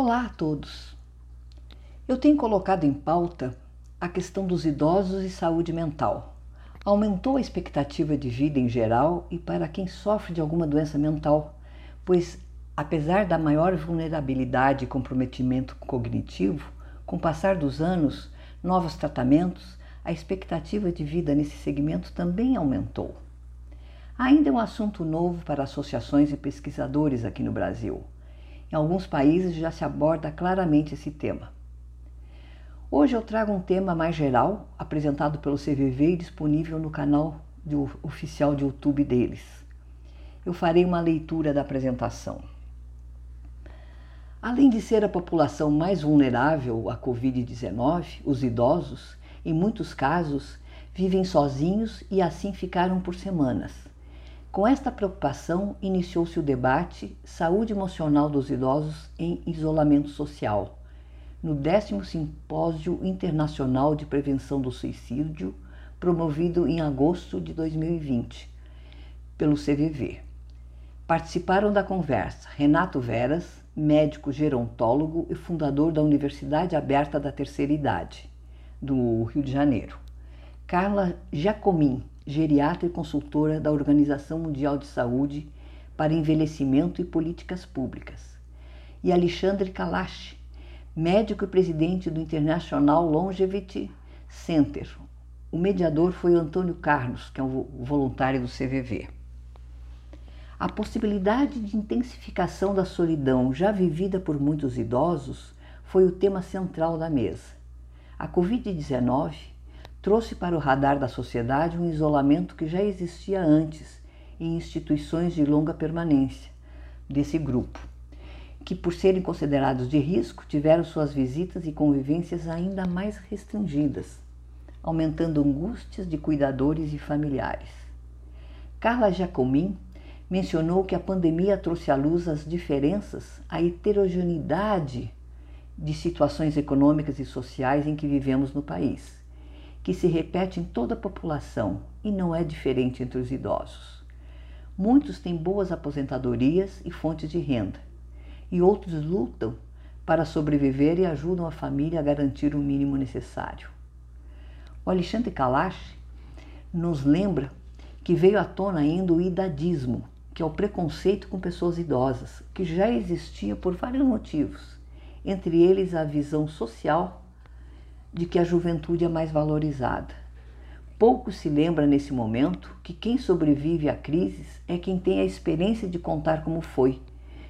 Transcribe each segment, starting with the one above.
Olá a todos. Eu tenho colocado em pauta a questão dos idosos e saúde mental. Aumentou a expectativa de vida em geral e para quem sofre de alguma doença mental, pois, apesar da maior vulnerabilidade e comprometimento cognitivo, com o passar dos anos, novos tratamentos, a expectativa de vida nesse segmento também aumentou. Ainda é um assunto novo para associações e pesquisadores aqui no Brasil. Em alguns países já se aborda claramente esse tema. Hoje eu trago um tema mais geral, apresentado pelo CVV e disponível no canal oficial de YouTube deles. Eu farei uma leitura da apresentação. Além de ser a população mais vulnerável à Covid-19, os idosos, em muitos casos, vivem sozinhos e assim ficaram por semanas. Com esta preocupação, iniciou-se o debate Saúde Emocional dos Idosos em Isolamento Social, no 10 Simpósio Internacional de Prevenção do Suicídio, promovido em agosto de 2020 pelo CVV. Participaram da conversa Renato Veras, médico gerontólogo e fundador da Universidade Aberta da Terceira Idade, do Rio de Janeiro. Carla Jacomin, geriatra e consultora da Organização Mundial de Saúde para Envelhecimento e Políticas Públicas. E Alexandre Kalash, médico e presidente do International Longevity Center. O mediador foi Antônio Carlos, que é um voluntário do CVV. A possibilidade de intensificação da solidão já vivida por muitos idosos foi o tema central da mesa. A Covid-19 trouxe para o radar da sociedade um isolamento que já existia antes em instituições de longa permanência desse grupo, que, por serem considerados de risco, tiveram suas visitas e convivências ainda mais restringidas, aumentando angústias de cuidadores e familiares. Carla Jacomin mencionou que a pandemia trouxe à luz as diferenças, a heterogeneidade de situações econômicas e sociais em que vivemos no país, que se repete em toda a população e não é diferente entre os idosos. Muitos têm boas aposentadorias e fontes de renda, e outros lutam para sobreviver e ajudam a família a garantir o mínimo necessário. O Alexandre Kalash nos lembra que veio à tona ainda o idadismo, que é o preconceito com pessoas idosas, que já existia por vários motivos, entre eles a visão social de que a juventude é mais valorizada. Pouco se lembra nesse momento que quem sobrevive a crises é quem tem a experiência de contar como foi,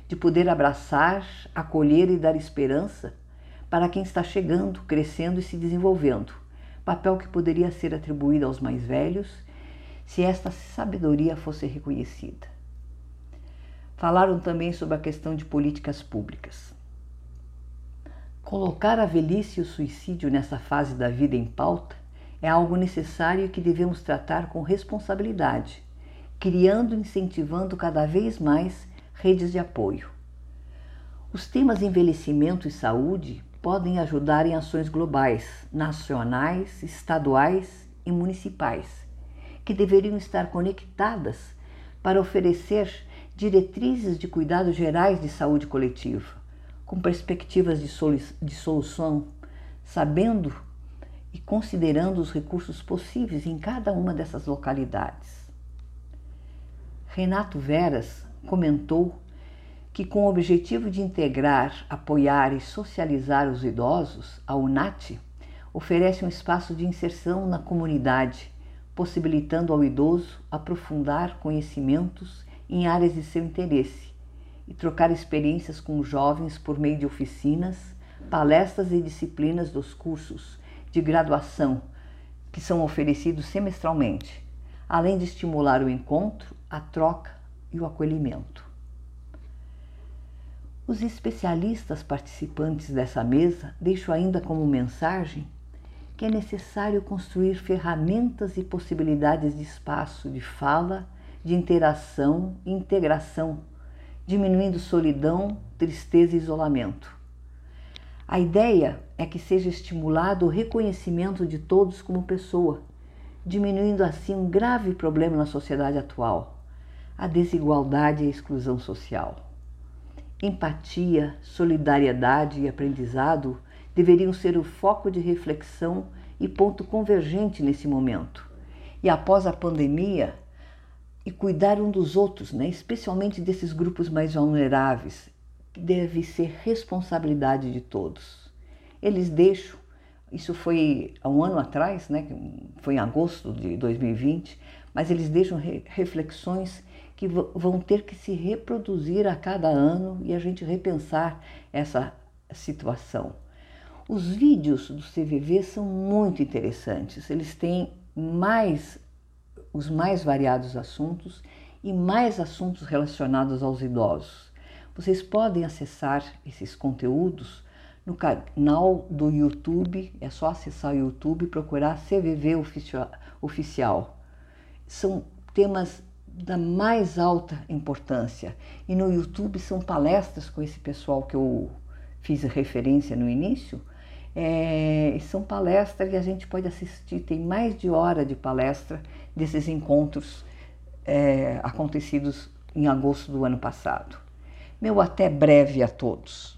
de poder abraçar, acolher e dar esperança para quem está chegando, crescendo e se desenvolvendo, papel que poderia ser atribuído aos mais velhos se esta sabedoria fosse reconhecida. Falaram também sobre a questão de políticas públicas. Colocar a velhice e o suicídio nessa fase da vida em pauta é algo necessário que devemos tratar com responsabilidade, criando e incentivando cada vez mais redes de apoio. Os temas envelhecimento e saúde podem ajudar em ações globais, nacionais, estaduais e municipais, que deveriam estar conectadas para oferecer diretrizes de cuidados gerais de saúde coletiva, com perspectivas de, solu de solução, sabendo e considerando os recursos possíveis em cada uma dessas localidades. Renato Veras comentou que, com o objetivo de integrar, apoiar e socializar os idosos, a UNAT oferece um espaço de inserção na comunidade, possibilitando ao idoso aprofundar conhecimentos em áreas de seu interesse e trocar experiências com jovens por meio de oficinas, palestras e disciplinas dos cursos de graduação que são oferecidos semestralmente, além de estimular o encontro, a troca e o acolhimento. Os especialistas participantes dessa mesa deixam ainda como mensagem que é necessário construir ferramentas e possibilidades de espaço de fala de interação e integração, diminuindo solidão, tristeza e isolamento. A ideia é que seja estimulado o reconhecimento de todos como pessoa, diminuindo assim um grave problema na sociedade atual, a desigualdade e a exclusão social. empatia, solidariedade e aprendizado deveriam ser o foco de reflexão e ponto convergente nesse momento. E após a pandemia, e cuidar um dos outros, né? especialmente desses grupos mais vulneráveis, que deve ser responsabilidade de todos. Eles deixam, isso foi há um ano atrás, né? foi em agosto de 2020, mas eles deixam re reflexões que vão ter que se reproduzir a cada ano e a gente repensar essa situação. Os vídeos do CVV são muito interessantes, eles têm mais os mais variados assuntos e mais assuntos relacionados aos idosos. Vocês podem acessar esses conteúdos no canal do YouTube, é só acessar o YouTube e procurar CVV Oficial. São temas da mais alta importância. E no YouTube são palestras com esse pessoal que eu fiz referência no início. É, são palestras que a gente pode assistir, tem mais de hora de palestra desses encontros é, acontecidos em agosto do ano passado. Meu até breve a todos.